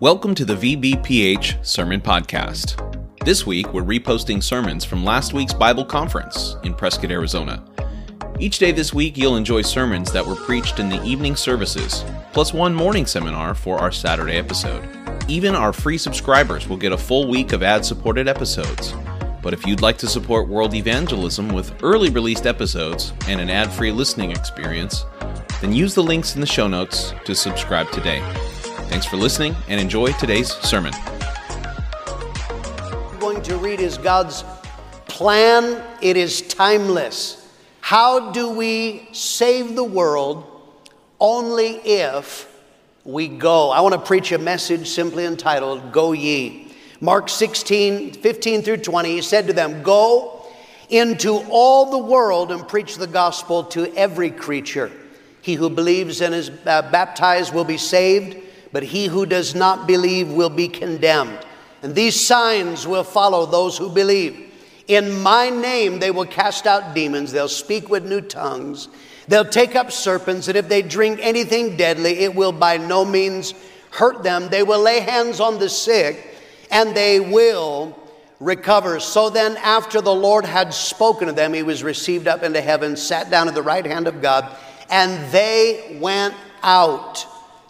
Welcome to the VBPH Sermon Podcast. This week, we're reposting sermons from last week's Bible conference in Prescott, Arizona. Each day this week, you'll enjoy sermons that were preached in the evening services, plus one morning seminar for our Saturday episode. Even our free subscribers will get a full week of ad supported episodes. But if you'd like to support world evangelism with early released episodes and an ad free listening experience, then use the links in the show notes to subscribe today. Thanks for listening and enjoy today's sermon. I'm going to read is God's plan. It is timeless. How do we save the world only if we go? I want to preach a message simply entitled Go Ye. Mark 16, 15 through 20, he said to them, Go into all the world and preach the gospel to every creature. He who believes and is baptized will be saved but he who does not believe will be condemned. And these signs will follow those who believe. In my name they will cast out demons, they'll speak with new tongues, they'll take up serpents, and if they drink anything deadly, it will by no means hurt them. They will lay hands on the sick, and they will recover. So then, after the Lord had spoken to them, he was received up into heaven, sat down at the right hand of God, and they went out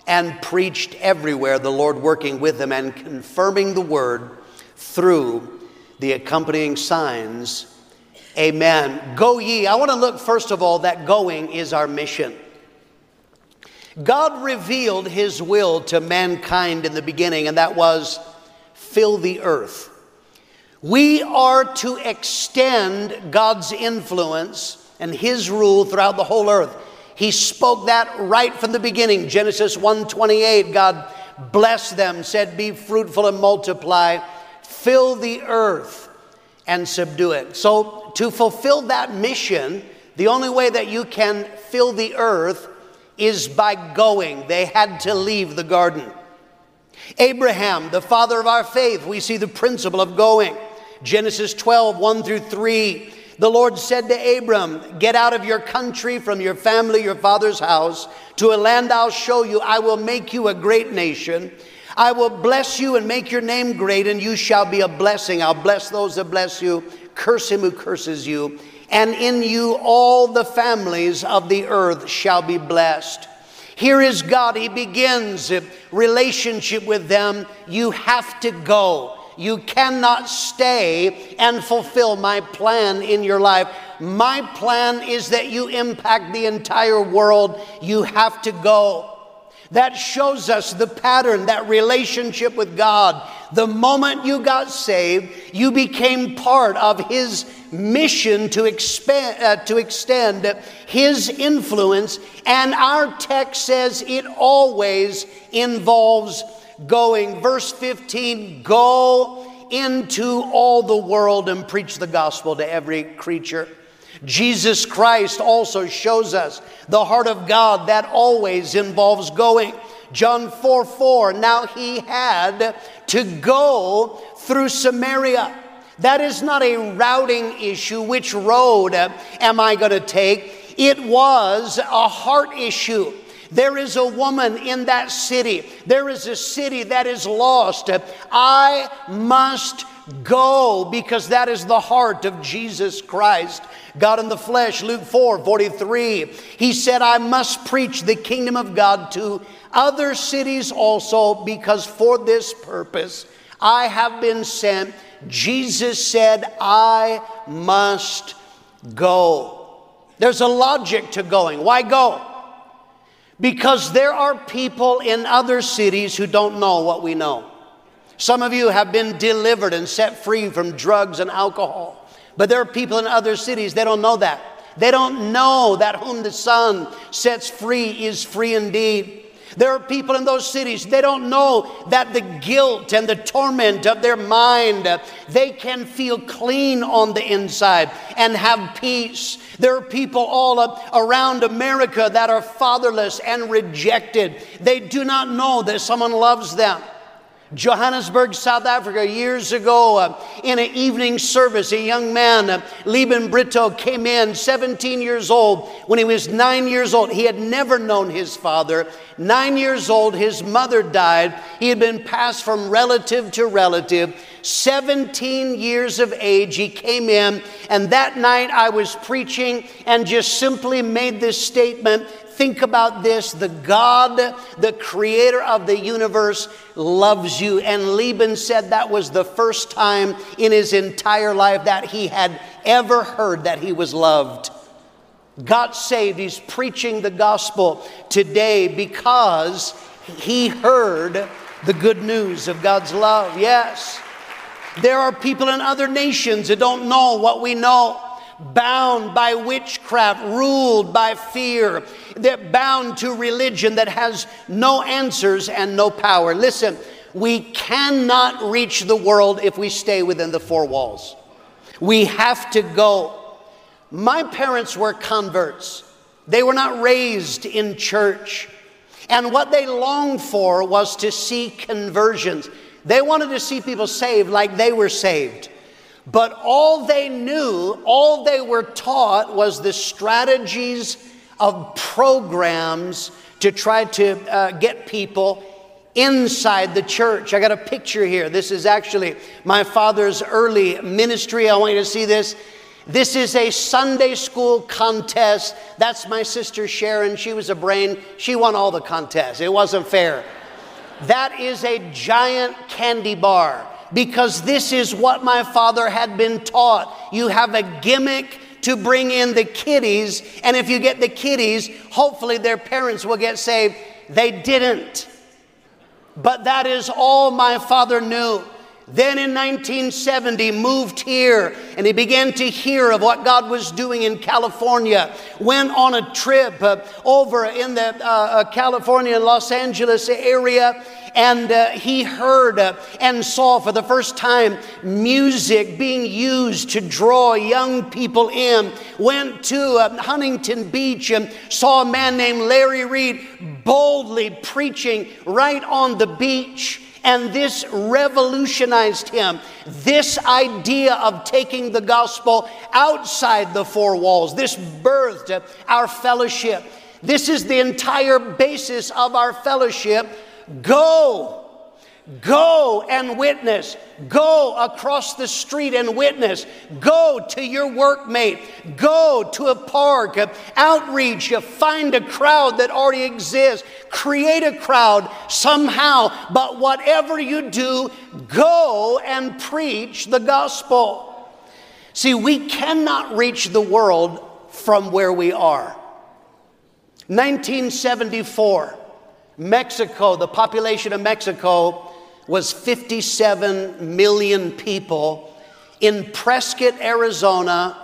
and preached everywhere, the Lord working with them and confirming the word through the accompanying signs. Amen. Go ye. I want to look first of all that going is our mission. God revealed his will to mankind in the beginning, and that was fill the earth. We are to extend God's influence and his rule throughout the whole earth. He spoke that right from the beginning. Genesis 1:28, God blessed them, said, "Be fruitful and multiply, fill the earth and subdue it." So, to fulfill that mission, the only way that you can fill the earth is by going. They had to leave the garden. Abraham, the father of our faith, we see the principle of going. Genesis 12, 1 through 3 the Lord said to Abram, Get out of your country, from your family, your father's house, to a land I'll show you. I will make you a great nation. I will bless you and make your name great, and you shall be a blessing. I'll bless those that bless you, curse him who curses you. And in you all the families of the earth shall be blessed. Here is God. He begins relationship with them. You have to go. You cannot stay and fulfill my plan in your life. My plan is that you impact the entire world. You have to go. That shows us the pattern, that relationship with God. The moment you got saved, you became part of His mission to, expand, uh, to extend His influence. And our text says it always involves going. Verse 15 go into all the world and preach the gospel to every creature. Jesus Christ also shows us the heart of God that always involves going. John 4 4, now he had to go through Samaria. That is not a routing issue. Which road am I going to take? It was a heart issue. There is a woman in that city. There is a city that is lost. I must go because that is the heart of Jesus Christ. God in the flesh, Luke 4 43. He said, I must preach the kingdom of God to other cities also because for this purpose I have been sent. Jesus said, I must go. There's a logic to going. Why go? Because there are people in other cities who don't know what we know. Some of you have been delivered and set free from drugs and alcohol. But there are people in other cities, they don't know that. They don't know that whom the Son sets free is free indeed. There are people in those cities, they don't know that the guilt and the torment of their mind, they can feel clean on the inside and have peace. There are people all around America that are fatherless and rejected. They do not know that someone loves them. Johannesburg, South Africa, years ago, uh, in an evening service, a young man, uh, Lieben Brito, came in, 17 years old. When he was nine years old, he had never known his father. Nine years old, his mother died. He had been passed from relative to relative. 17 years of age, he came in, and that night I was preaching and just simply made this statement Think about this the God, the creator of the universe, loves you. And Lieben said that was the first time in his entire life that he had ever heard that he was loved. Got saved. He's preaching the gospel today because he heard the good news of God's love. Yes. There are people in other nations that don't know what we know bound by witchcraft, ruled by fear. They're bound to religion that has no answers and no power. Listen, we cannot reach the world if we stay within the four walls. We have to go. My parents were converts, they were not raised in church. And what they longed for was to see conversions. They wanted to see people saved like they were saved. But all they knew, all they were taught was the strategies of programs to try to uh, get people inside the church. I got a picture here. This is actually my father's early ministry. I want you to see this. This is a Sunday school contest. That's my sister Sharon. She was a brain. She won all the contests. It wasn't fair. That is a giant candy bar because this is what my father had been taught. You have a gimmick to bring in the kiddies, and if you get the kiddies, hopefully their parents will get saved. They didn't. But that is all my father knew. Then in 1970, moved here and he began to hear of what God was doing in California. Went on a trip uh, over in the uh, uh, California, Los Angeles area, and uh, he heard uh, and saw for the first time music being used to draw young people in. Went to uh, Huntington Beach and saw a man named Larry Reed boldly preaching right on the beach. And this revolutionized him. This idea of taking the gospel outside the four walls, this birthed our fellowship. This is the entire basis of our fellowship Go. Go and witness. Go across the street and witness. Go to your workmate. Go to a park. Outreach. Find a crowd that already exists. Create a crowd somehow. But whatever you do, go and preach the gospel. See, we cannot reach the world from where we are. 1974. Mexico, the population of Mexico was 57 million people. In Prescott, Arizona,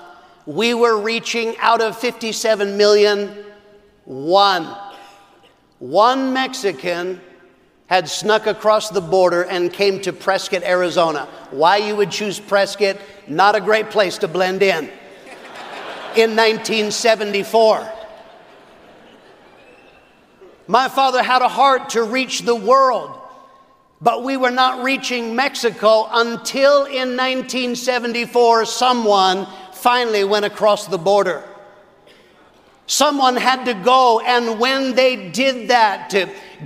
we were reaching out of 57 million, one. One Mexican had snuck across the border and came to Prescott, Arizona. Why you would choose Prescott? Not a great place to blend in. In 1974. My father had a heart to reach the world, but we were not reaching Mexico until in 1974 someone finally went across the border. Someone had to go, and when they did that,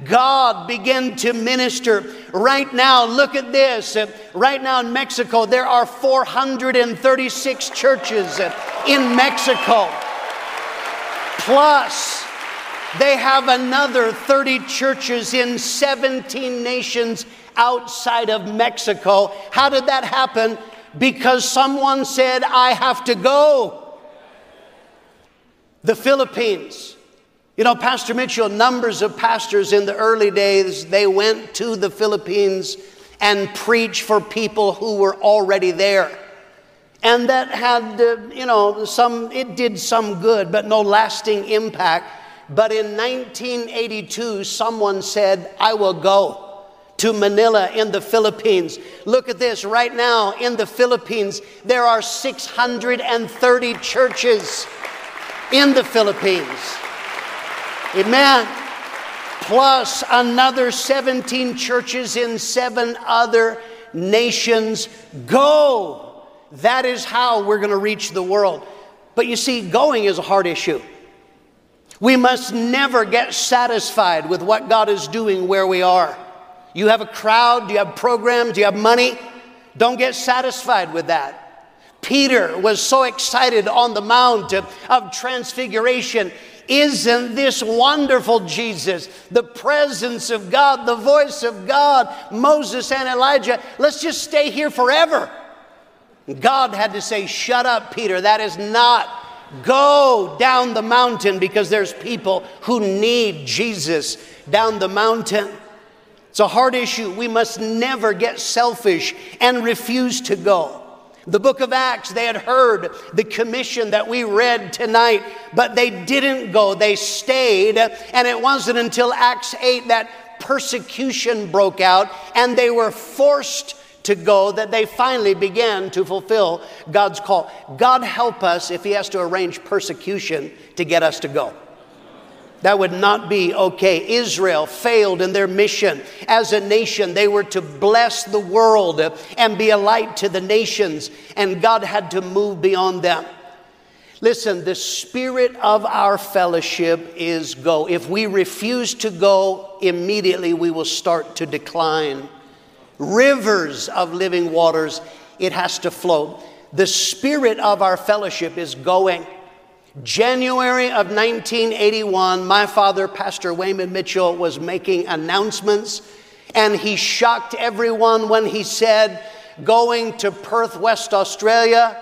God began to minister. Right now, look at this. Right now in Mexico, there are 436 churches in Mexico. Plus, they have another 30 churches in 17 nations outside of Mexico. How did that happen? Because someone said, I have to go. The Philippines. You know, Pastor Mitchell, numbers of pastors in the early days, they went to the Philippines and preached for people who were already there. And that had, uh, you know, some, it did some good, but no lasting impact. But in 1982, someone said, I will go to Manila in the Philippines. Look at this right now in the Philippines, there are 630 churches in the Philippines. Amen. plus another 17 churches in seven other nations. Go. That is how we're going to reach the world. But you see, going is a hard issue. We must never get satisfied with what God is doing where we are. You have a crowd, you have programs, you have money? Don't get satisfied with that. Peter was so excited on the Mount of, of Transfiguration. Isn't this wonderful, Jesus? The presence of God, the voice of God, Moses and Elijah. Let's just stay here forever. God had to say, Shut up, Peter. That is not. Go down the mountain because there's people who need Jesus down the mountain. It's a hard issue. We must never get selfish and refuse to go. The book of Acts, they had heard the commission that we read tonight, but they didn't go. They stayed. And it wasn't until Acts 8 that persecution broke out and they were forced to go that they finally began to fulfill God's call. God help us if He has to arrange persecution to get us to go. That would not be okay. Israel failed in their mission as a nation. They were to bless the world and be a light to the nations, and God had to move beyond them. Listen, the spirit of our fellowship is go. If we refuse to go, immediately we will start to decline. Rivers of living waters, it has to flow. The spirit of our fellowship is going. January of 1981, my father, Pastor Wayman Mitchell, was making announcements, and he shocked everyone when he said, Going to Perth, West Australia,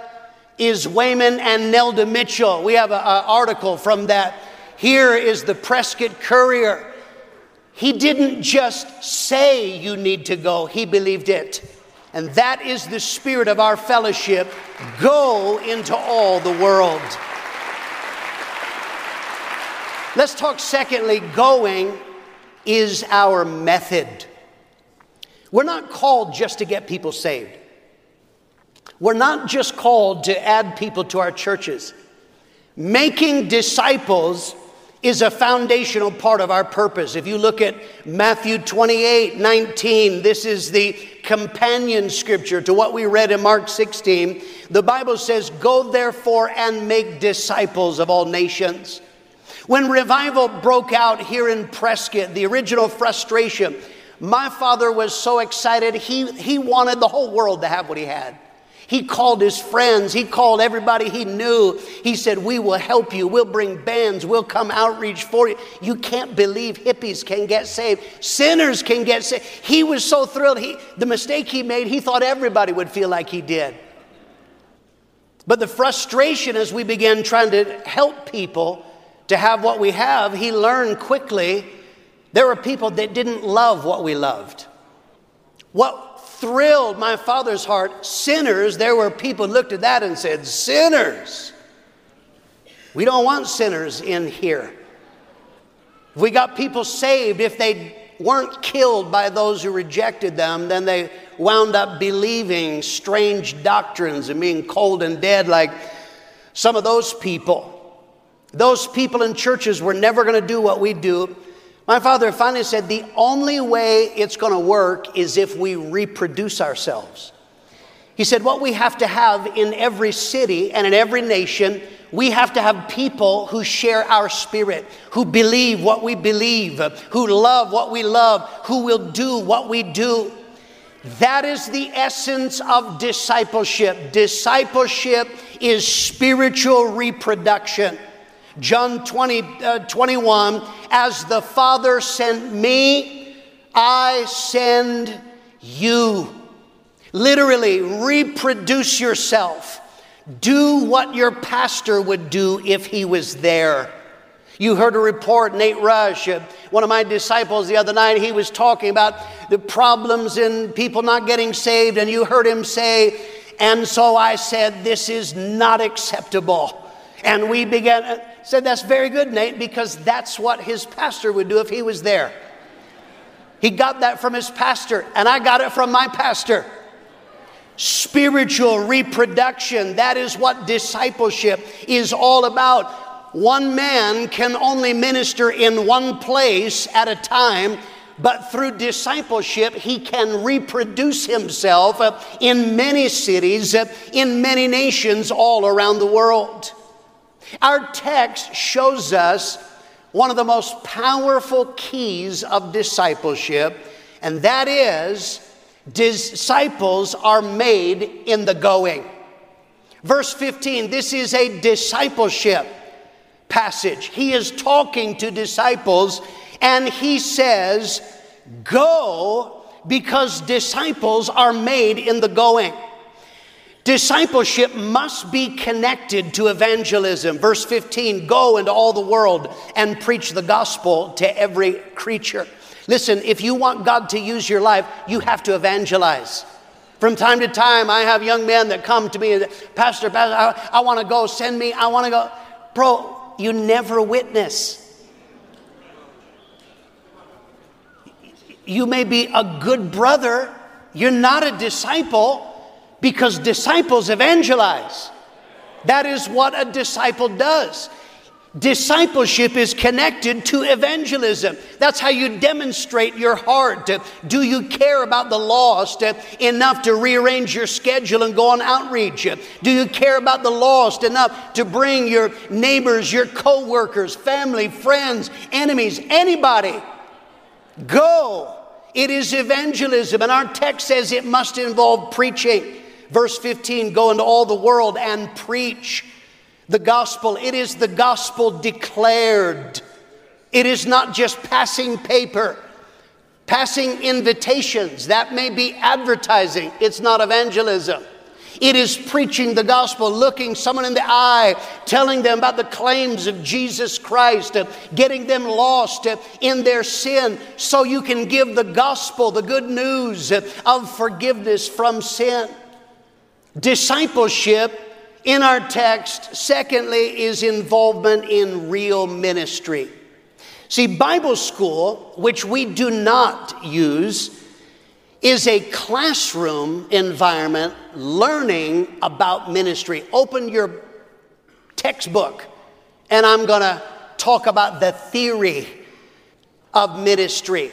is Wayman and Nelda Mitchell. We have an article from that. Here is the Prescott Courier. He didn't just say you need to go, he believed it. And that is the spirit of our fellowship. Go into all the world. Let's talk, secondly, going is our method. We're not called just to get people saved. We're not just called to add people to our churches. Making disciples is a foundational part of our purpose. If you look at Matthew 28 19, this is the companion scripture to what we read in Mark 16. The Bible says, Go therefore and make disciples of all nations when revival broke out here in Prescott, the original frustration, my father was so excited, he, he wanted the whole world to have what he had. He called his friends, he called everybody he knew. He said, We will help you, we'll bring bands, we'll come outreach for you. You can't believe hippies can get saved, sinners can get saved. He was so thrilled. He, the mistake he made, he thought everybody would feel like he did. But the frustration as we began trying to help people, to have what we have, he learned quickly there were people that didn't love what we loved. What thrilled my father's heart, sinners, there were people looked at that and said, Sinners. We don't want sinners in here. We got people saved, if they weren't killed by those who rejected them, then they wound up believing strange doctrines and being cold and dead like some of those people. Those people in churches were never going to do what we do. My father finally said the only way it's going to work is if we reproduce ourselves. He said, What we have to have in every city and in every nation, we have to have people who share our spirit, who believe what we believe, who love what we love, who will do what we do. That is the essence of discipleship. Discipleship is spiritual reproduction. John 20, uh, 21, as the Father sent me, I send you. Literally, reproduce yourself. Do what your pastor would do if he was there. You heard a report, Nate Rush, uh, one of my disciples the other night, he was talking about the problems in people not getting saved, and you heard him say, And so I said, This is not acceptable. And we began, said, That's very good, Nate, because that's what his pastor would do if he was there. He got that from his pastor, and I got it from my pastor. Spiritual reproduction, that is what discipleship is all about. one man can only minister in one place at a time, but through discipleship, he can reproduce himself in many cities, in many nations all around the world. Our text shows us one of the most powerful keys of discipleship, and that is disciples are made in the going. Verse 15, this is a discipleship passage. He is talking to disciples and he says, Go because disciples are made in the going. Discipleship must be connected to evangelism. Verse 15 Go into all the world and preach the gospel to every creature. Listen, if you want God to use your life, you have to evangelize. From time to time, I have young men that come to me and, Pastor, Pastor, I, I want to go, send me, I want to go. Bro, you never witness. You may be a good brother, you're not a disciple because disciples evangelize. That is what a disciple does. Discipleship is connected to evangelism. That's how you demonstrate your heart. Do you care about the lost enough to rearrange your schedule and go on outreach? Do you care about the lost enough to bring your neighbors, your co-workers, family, friends, enemies, anybody? Go. It is evangelism, and our text says it must involve preaching. Verse 15 go into all the world and preach the gospel. It is the gospel declared. It is not just passing paper, passing invitations. That may be advertising, it's not evangelism. It is preaching the gospel, looking someone in the eye, telling them about the claims of Jesus Christ, getting them lost in their sin so you can give the gospel, the good news of forgiveness from sin. Discipleship in our text, secondly, is involvement in real ministry. See, Bible school, which we do not use, is a classroom environment learning about ministry. Open your textbook, and I'm going to talk about the theory of ministry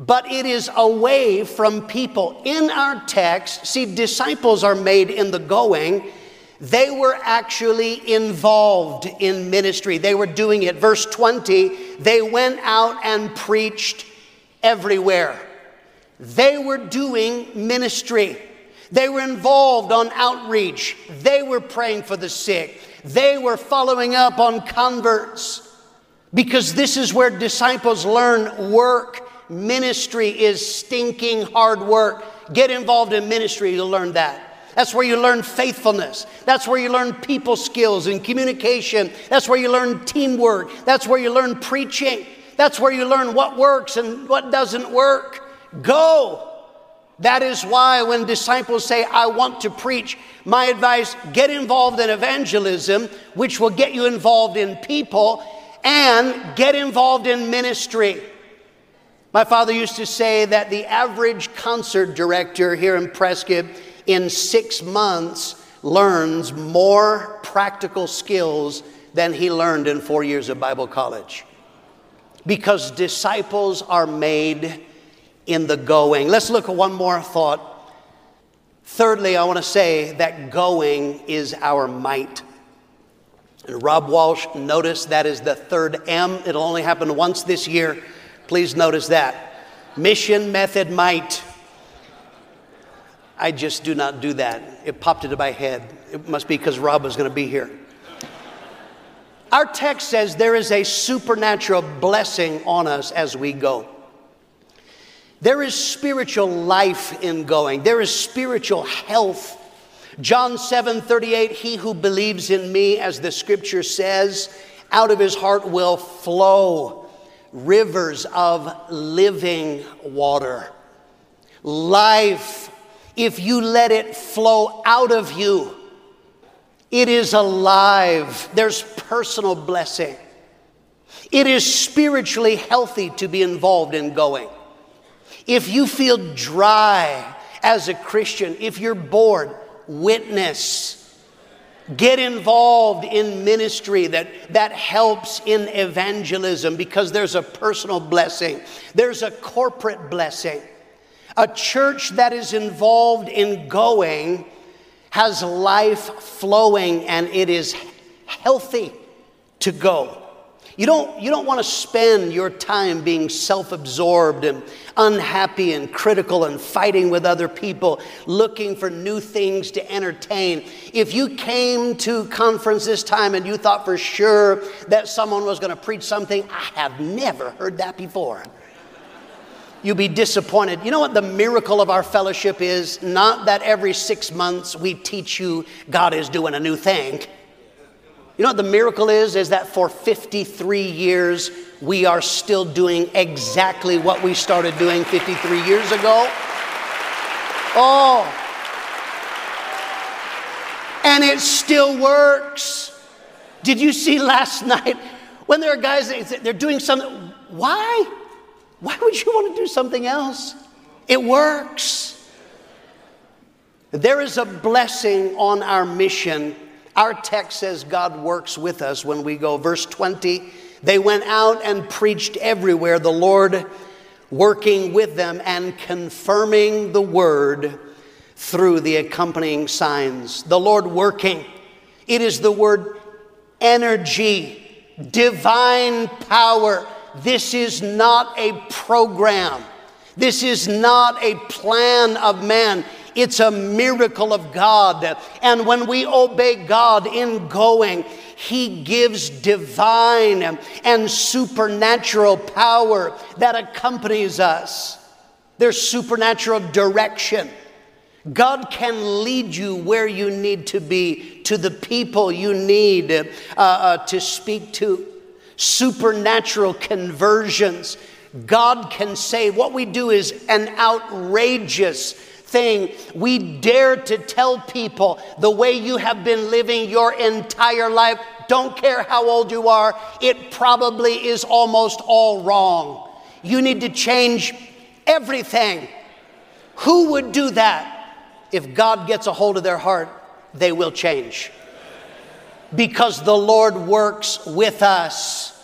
but it is away from people. In our text, see, disciples are made in the going. They were actually involved in ministry. They were doing it. Verse 20, they went out and preached everywhere. They were doing ministry. They were involved on outreach. They were praying for the sick. They were following up on converts because this is where disciples learn work Ministry is stinking hard work. Get involved in ministry to learn that. That's where you learn faithfulness. That's where you learn people skills and communication. That's where you learn teamwork. That's where you learn preaching. That's where you learn what works and what doesn't work. Go. That is why when disciples say, I want to preach, my advice get involved in evangelism, which will get you involved in people, and get involved in ministry. My father used to say that the average concert director here in Prescott in six months learns more practical skills than he learned in four years of Bible college. Because disciples are made in the going. Let's look at one more thought. Thirdly, I want to say that going is our might. And Rob Walsh noticed that is the third M. It'll only happen once this year. Please notice that. Mission, method, might. I just do not do that. It popped into my head. It must be because Rob was going to be here. Our text says there is a supernatural blessing on us as we go. There is spiritual life in going, there is spiritual health. John 7 38, he who believes in me, as the scripture says, out of his heart will flow rivers of living water. Life, if you let it flow out of you, it is alive. There's personal blessing. It is spiritually healthy to be involved in going. If you feel dry as a Christian, if you're bored, witness. Get involved in ministry that, that helps in evangelism because there's a personal blessing, there's a corporate blessing. A church that is involved in going has life flowing and it is healthy to go. You don't, you don't want to spend your time being self absorbed and unhappy and critical and fighting with other people, looking for new things to entertain. If you came to conference this time and you thought for sure that someone was going to preach something, I have never heard that before. You'll be disappointed. You know what the miracle of our fellowship is? Not that every six months we teach you God is doing a new thing. You know what the miracle is? Is that for 53 years, we are still doing exactly what we started doing 53 years ago. Oh. And it still works. Did you see last night when there are guys they're doing something? Why? Why would you want to do something else? It works. There is a blessing on our mission our text says God works with us when we go. Verse 20, they went out and preached everywhere, the Lord working with them and confirming the word through the accompanying signs. The Lord working. It is the word energy, divine power. This is not a program. This is not a plan of man. It's a miracle of God. And when we obey God in going, He gives divine and supernatural power that accompanies us. There's supernatural direction. God can lead you where you need to be, to the people you need uh, uh, to speak to. Supernatural conversions. God can say what we do is an outrageous thing. We dare to tell people the way you have been living your entire life, don't care how old you are, it probably is almost all wrong. You need to change everything. Who would do that? If God gets a hold of their heart, they will change. Because the Lord works with us.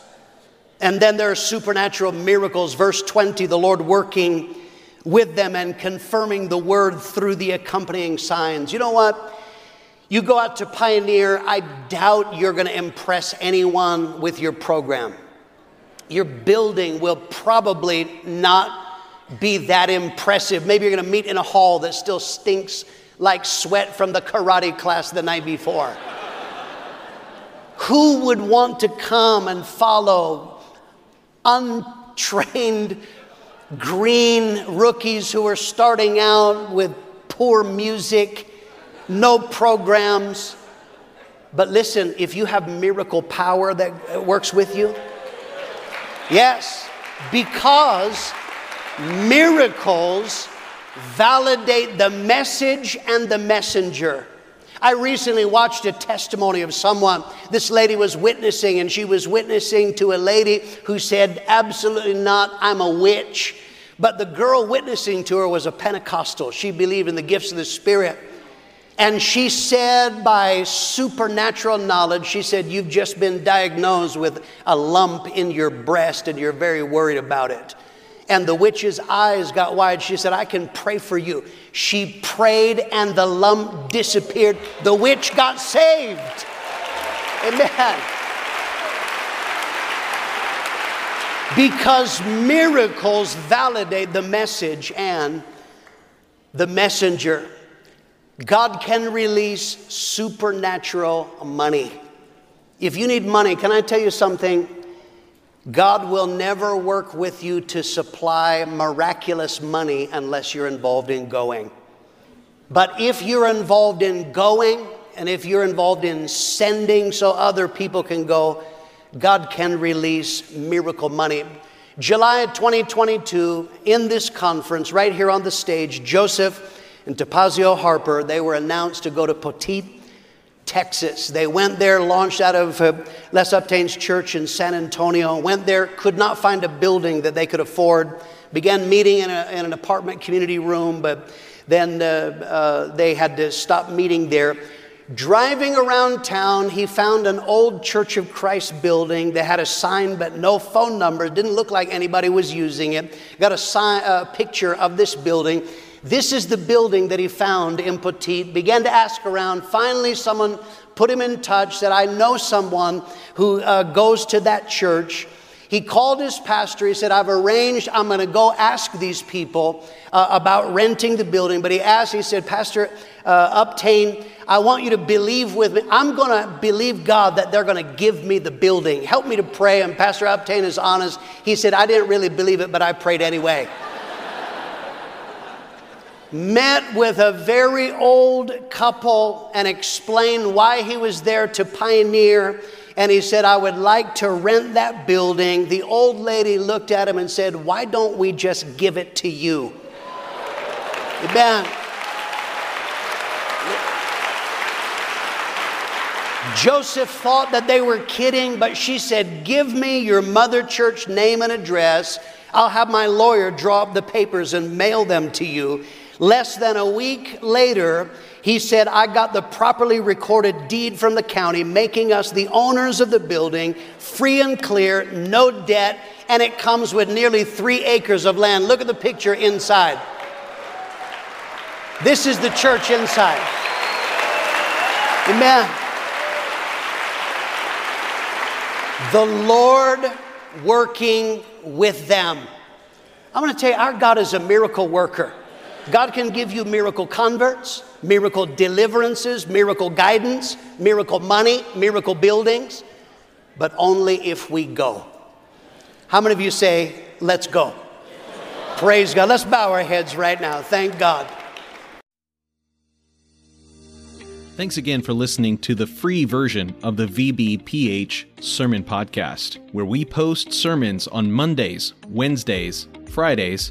And then there are supernatural miracles. Verse 20, the Lord working with them and confirming the word through the accompanying signs. You know what? You go out to Pioneer, I doubt you're going to impress anyone with your program. Your building will probably not be that impressive. Maybe you're going to meet in a hall that still stinks like sweat from the karate class the night before. Who would want to come and follow untrained green rookies who are starting out with poor music, no programs. But listen, if you have miracle power that works with you, yes, because miracles validate the message and the messenger. I recently watched a testimony of someone. This lady was witnessing, and she was witnessing to a lady who said, Absolutely not, I'm a witch. But the girl witnessing to her was a Pentecostal. She believed in the gifts of the Spirit. And she said, by supernatural knowledge, she said, You've just been diagnosed with a lump in your breast, and you're very worried about it and the witch's eyes got wide. She said, I can pray for you. She prayed, and the lump disappeared. The witch got saved. Amen. Because miracles validate the message and the messenger. God can release supernatural money. If you need money, can I tell you something? God will never work with you to supply miraculous money unless you're involved in going. But if you're involved in going, and if you're involved in sending so other people can go, God can release miracle money. July 2022, in this conference, right here on the stage, Joseph and Tapazio Harper, they were announced to go to Poteet, Texas. They went there, launched out of uh, Les Uptain's Church in San Antonio, went there, could not find a building that they could afford, began meeting in, a, in an apartment community room, but then uh, uh, they had to stop meeting there. Driving around town, he found an old Church of Christ building. that had a sign, but no phone number. Didn't look like anybody was using it. Got a, sign, a picture of this building. This is the building that he found in Poteet. Began to ask around. Finally, someone put him in touch, said, I know someone who uh, goes to that church. He called his pastor. He said, I've arranged, I'm going to go ask these people uh, about renting the building. But he asked, he said, Pastor uh, Uptain, I want you to believe with me. I'm going to believe God that they're going to give me the building. Help me to pray. And Pastor Uptain is honest. He said, I didn't really believe it, but I prayed anyway. Met with a very old couple and explained why he was there to pioneer and he said, I would like to rent that building. The old lady looked at him and said, Why don't we just give it to you? Amen. Joseph thought that they were kidding, but she said, Give me your mother church name and address. I'll have my lawyer draw up the papers and mail them to you. Less than a week later, he said, I got the properly recorded deed from the county, making us the owners of the building, free and clear, no debt, and it comes with nearly three acres of land. Look at the picture inside. This is the church inside. Amen. The Lord working with them. I'm going to tell you, our God is a miracle worker. God can give you miracle converts, miracle deliverances, miracle guidance, miracle money, miracle buildings, but only if we go. How many of you say, let's go? Praise God. Let's bow our heads right now. Thank God. Thanks again for listening to the free version of the VBPH Sermon Podcast, where we post sermons on Mondays, Wednesdays, Fridays,